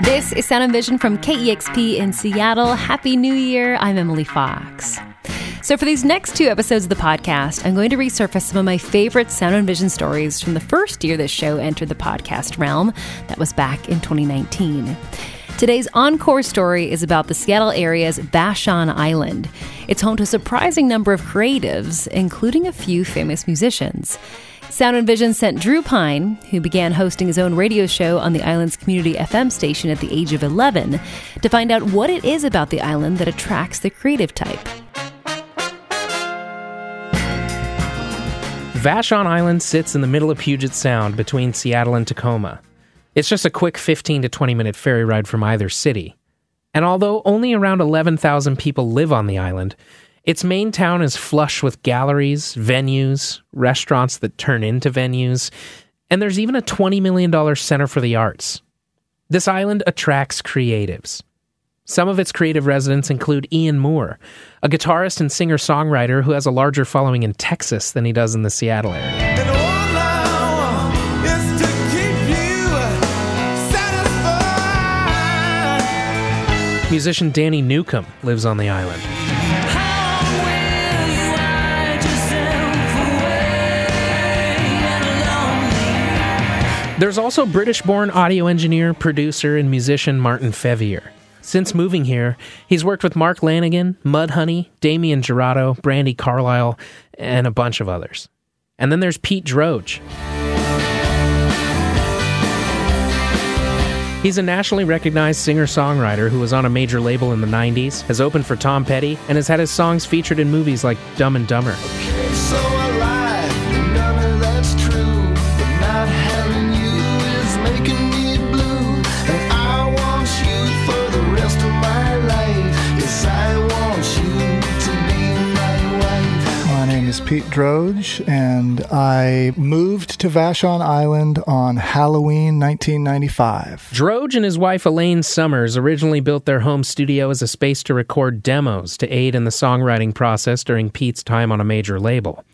This is Sound and Vision from KEXP in Seattle. Happy New Year. I'm Emily Fox. So, for these next two episodes of the podcast, I'm going to resurface some of my favorite Sound and Vision stories from the first year this show entered the podcast realm. That was back in 2019. Today's encore story is about the Seattle area's Vashon Island. It's home to a surprising number of creatives, including a few famous musicians. Sound and Vision sent Drew Pine, who began hosting his own radio show on the island's community FM station at the age of 11, to find out what it is about the island that attracts the creative type. Vashon Island sits in the middle of Puget Sound between Seattle and Tacoma. It's just a quick 15 to 20 minute ferry ride from either city. And although only around 11,000 people live on the island, its main town is flush with galleries, venues, restaurants that turn into venues, and there's even a $20 million Center for the Arts. This island attracts creatives. Some of its creative residents include Ian Moore, a guitarist and singer songwriter who has a larger following in Texas than he does in the Seattle area. Musician Danny Newcomb lives on the island. There's also British born audio engineer, producer, and musician Martin Feveyear. Since moving here, he's worked with Mark Lanegan, Mudhoney, Damien Jurado, Brandi Carlile, and a bunch of others. And then there's Pete Droge. He's a nationally recognized singer songwriter who was on a major label in the 90s, has opened for Tom Petty, and has had his songs featured in movies like Dumb and Dumber. Pete Droge, and I moved to Vashon Island on Halloween 1995. Droge and his wife Elaine Summers originally built their home studio as a space to record demos to aid in the songwriting process during Pete's time on a major label.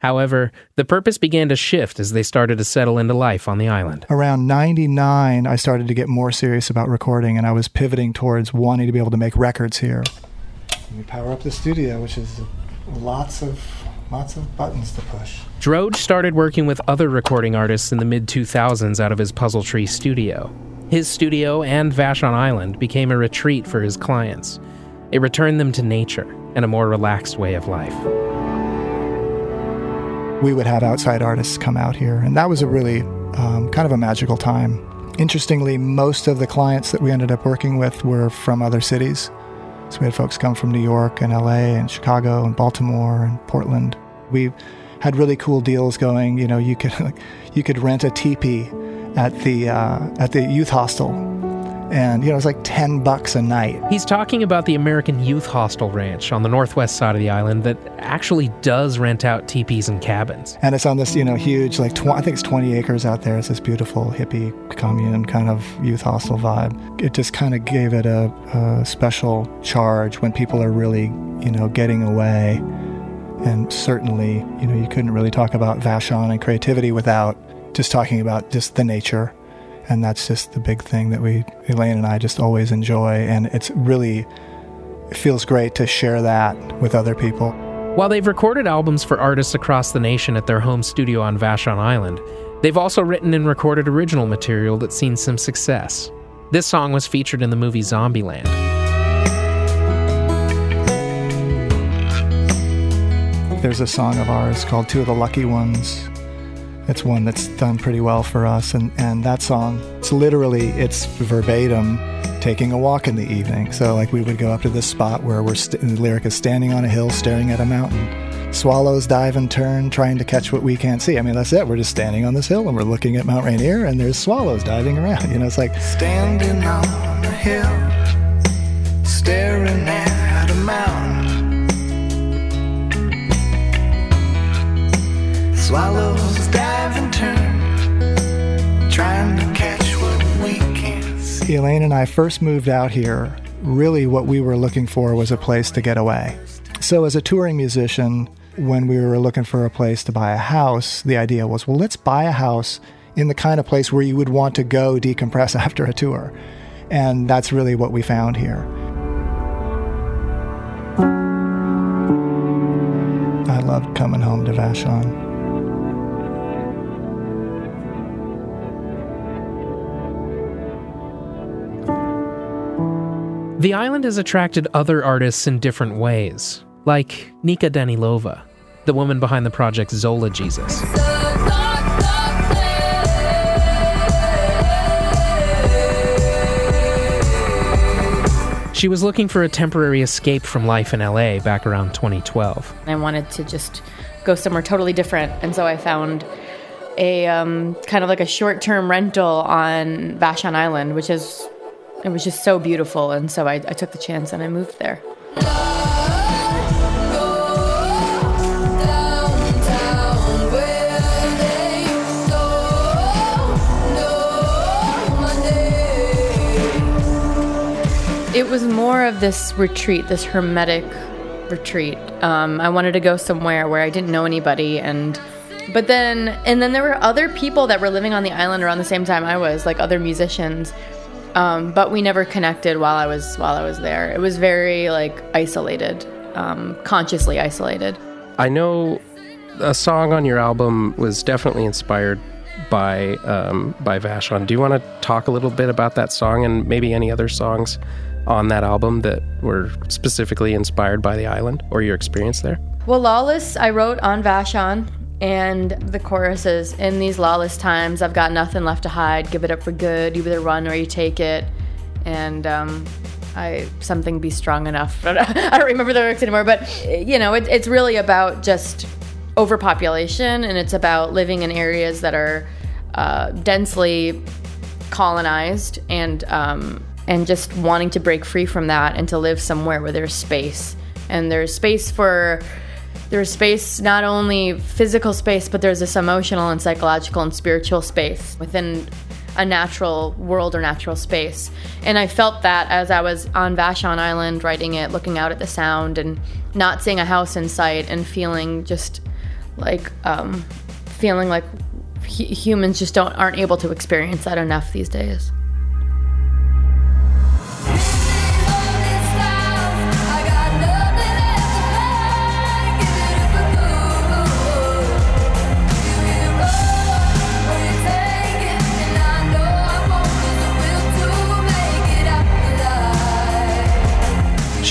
However, the purpose began to shift as they started to settle into life on the island. Around 99, I started to get more serious about recording, and I was pivoting towards wanting to be able to make records here. Let me power up the studio, which is lots of Lots of buttons to push. Droge started working with other recording artists in the mid 2000s out of his Puzzle Tree studio. His studio and Vashon Island became a retreat for his clients. It returned them to nature and a more relaxed way of life. We would have outside artists come out here, and that was a really um, kind of a magical time. Interestingly, most of the clients that we ended up working with were from other cities. So we had folks come from New York and LA and Chicago and Baltimore and Portland. We had really cool deals going. You know, you could like, you could rent a teepee at the uh, at the youth hostel, and you know it was like ten bucks a night. He's talking about the American Youth Hostel Ranch on the northwest side of the island that actually does rent out teepees and cabins. And it's on this you know huge like tw- I think it's twenty acres out there. It's this beautiful hippie commune kind of youth hostel vibe. It just kind of gave it a, a special charge when people are really you know getting away and certainly, you know, you couldn't really talk about Vashon and creativity without just talking about just the nature. And that's just the big thing that we, Elaine and I, just always enjoy. And it's really, it feels great to share that with other people. While they've recorded albums for artists across the nation at their home studio on Vashon Island, they've also written and recorded original material that's seen some success. This song was featured in the movie Zombieland. There's a song of ours called Two of the Lucky Ones. It's one that's done pretty well for us. And, and that song, it's literally, it's verbatim taking a walk in the evening. So, like, we would go up to this spot where we're, st- the lyric is standing on a hill staring at a mountain. Swallows dive and turn, trying to catch what we can't see. I mean, that's it. We're just standing on this hill and we're looking at Mount Rainier, and there's swallows diving around. You know, it's like standing on a hill, staring at Swallows dive and turn, trying to catch what we can see. Elaine and I first moved out here. Really, what we were looking for was a place to get away. So, as a touring musician, when we were looking for a place to buy a house, the idea was, well, let's buy a house in the kind of place where you would want to go decompress after a tour. And that's really what we found here. I loved coming home to Vashon. The island has attracted other artists in different ways, like Nika Danilova, the woman behind the project Zola Jesus. She was looking for a temporary escape from life in LA back around 2012. I wanted to just go somewhere totally different, and so I found a um, kind of like a short-term rental on Vashon Island, which is it was just so beautiful, and so I, I took the chance and I moved there. It was more of this retreat, this hermetic retreat. Um, I wanted to go somewhere where I didn't know anybody, and but then and then there were other people that were living on the island around the same time I was, like other musicians. Um, but we never connected while I was while I was there. It was very like isolated, um, consciously isolated. I know a song on your album was definitely inspired by um, by Vashon. Do you want to talk a little bit about that song and maybe any other songs on that album that were specifically inspired by the island or your experience there? Well, Lawless, I wrote on Vashon, and the chorus is In these lawless times, I've got nothing left to hide. Give it up for good. You either run or you take it. And um, I something be strong enough. I don't remember the lyrics anymore, but you know, it, it's really about just overpopulation, and it's about living in areas that are uh, densely colonized and um, and just wanting to break free from that and to live somewhere where there's space and there's space for there's space not only physical space but there's this emotional and psychological and spiritual space within a natural world or natural space. And i felt that as i was on vashon island writing it looking out at the sound and not seeing a house in sight and feeling just like um, feeling like hu- humans just don't aren't able to experience that enough these days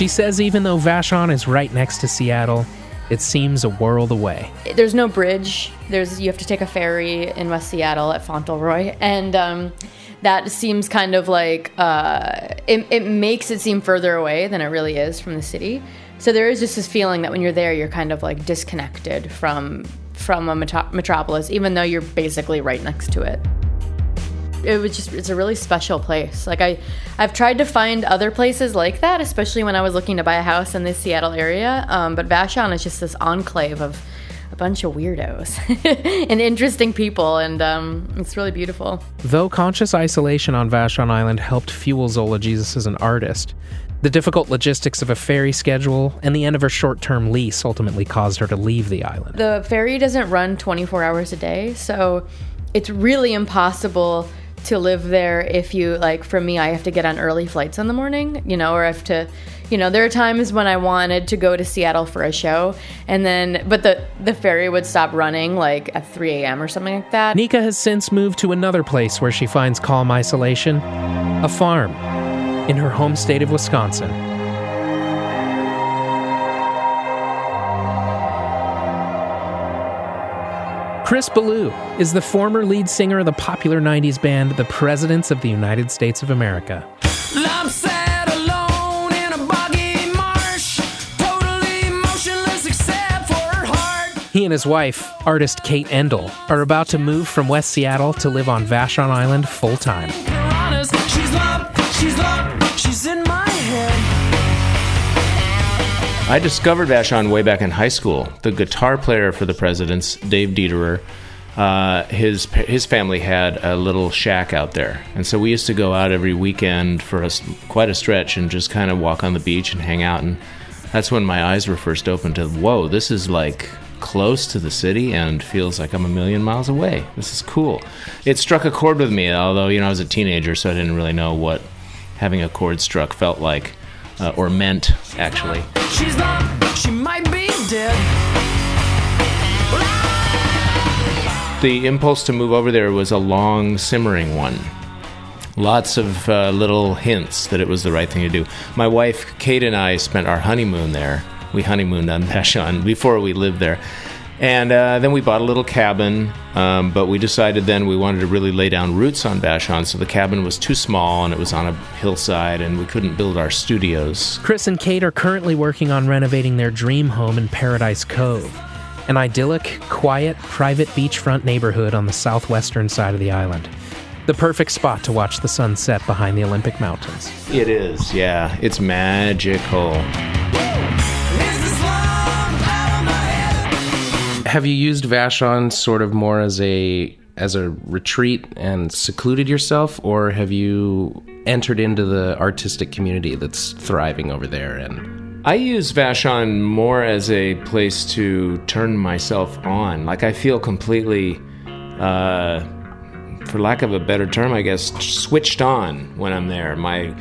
She says even though Vashon is right next to Seattle, it seems a world away. there's no bridge. There's you have to take a ferry in West Seattle at Fauntleroy, and um, that seems kind of like uh, it, it makes it seem further away than it really is from the city. So there is just this feeling that when you're there, you're kind of like disconnected from from a metro- metropolis, even though you're basically right next to it. It was just it's a really special place. Like I I've tried to find other places like that, especially when I was looking to buy a house in the Seattle area. Um, but Vashon is just this enclave of a bunch of weirdos and interesting people, and um, it's really beautiful. Though conscious isolation on Vashon Island helped fuel Zola Jesus as an artist, the difficult logistics of a ferry schedule and the end of her short term lease ultimately caused her to leave the island. The ferry doesn't run 24 hours a day, so it's really impossible to live there if you like for me I have to get on early flights in the morning, you know, or I have to you know, there are times when I wanted to go to Seattle for a show and then but the the ferry would stop running like at 3 a.m. or something like that. Nika has since moved to another place where she finds calm isolation a farm in her home state of Wisconsin. Chris Ballew is the former lead singer of the popular 90s band The Presidents of the United States of America. I'm sat alone in a boggy marsh, totally motionless except for her heart. He and his wife, artist Kate Endle, are about to move from West Seattle to live on Vashon Island full time. I discovered Vashon way back in high school. The guitar player for the Presidents, Dave Dederer, uh, his his family had a little shack out there, and so we used to go out every weekend for a quite a stretch and just kind of walk on the beach and hang out and that's when my eyes were first opened to whoa, this is like close to the city and feels like I'm a million miles away. This is cool. It struck a chord with me, although you know I was a teenager, so I didn't really know what having a chord struck felt like uh, or meant actually. She's not, she might be dead. The impulse to move over there was a long simmering one. Lots of uh, little hints that it was the right thing to do. My wife Kate and I spent our honeymoon there. We honeymooned on Vashon before we lived there. And uh, then we bought a little cabin, um, but we decided then we wanted to really lay down roots on Vashon, so the cabin was too small and it was on a hillside and we couldn't build our studios. Chris and Kate are currently working on renovating their dream home in Paradise Cove, an idyllic, quiet, private beachfront neighborhood on the southwestern side of the island. The perfect spot to watch the sun set behind the Olympic Mountains. It is, yeah. It's magical. Have you used Vashon sort of more as a as a retreat and secluded yourself, or have you entered into the artistic community that's thriving over there? And I use Vashon more as a place to turn myself on. Like I feel completely, uh, for lack of a better term, I guess, switched on when I'm there. My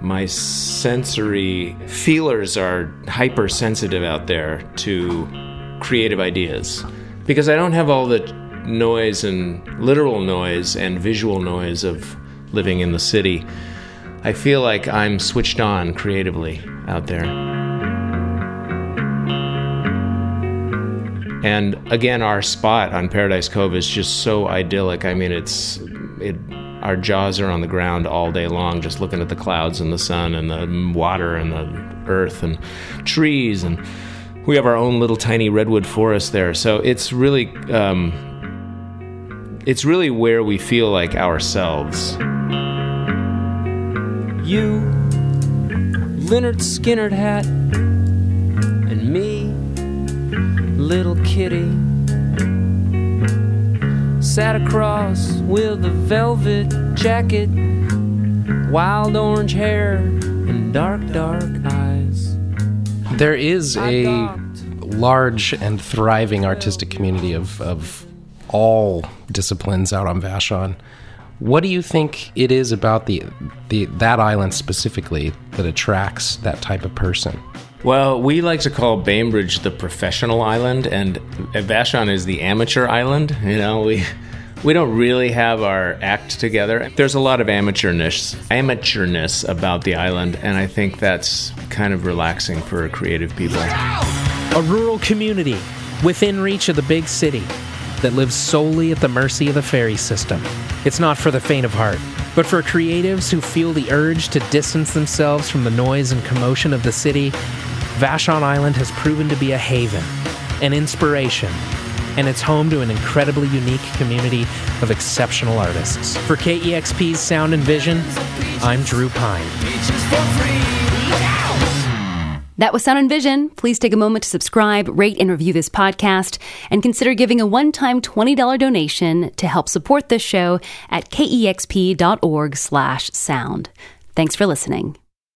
my sensory feelers are hypersensitive out there to creative ideas because I don't have all the noise and literal noise and visual noise of living in the city. I feel like I'm switched on creatively out there. And again, our spot on Paradise Cove is just so idyllic. I mean, it's it. Our jaws are on the ground all day long, just looking at the clouds and the sun and the water and the earth and trees, and we have our own little tiny redwood forest there. So it's really, um, it's really where we feel like ourselves. You, Lynyrd Skynyrd hat, and me, little kitty, sat across with a velvet jacket, wild orange hair, and dark, dark eyes. There is I a docked. large and thriving artistic community of, of all disciplines out on Vashon. What do you think it is about the, the that island specifically that attracts that type of person? Well, we like to call Bainbridge the professional island, and Vashon is the amateur island. You know, we we don't really have our act together. There's a lot of amateurness, amateurness about the island, and I think that's kind of relaxing for creative people. A rural community within reach of the big city that lives solely at the mercy of the ferry system. It's not for the faint of heart, but for creatives who feel the urge to distance themselves from the noise and commotion of the city, Vashon Island has proven to be a haven, an inspiration, and it's home to an incredibly unique community of exceptional artists. For KEXP's Sound and Vision, I'm Drew Pine. That was Sound and Vision. Please take a moment to subscribe, rate, and review this podcast, and consider giving a one-time $20 donation to help support this show at kexp.org slash sound. Thanks for listening.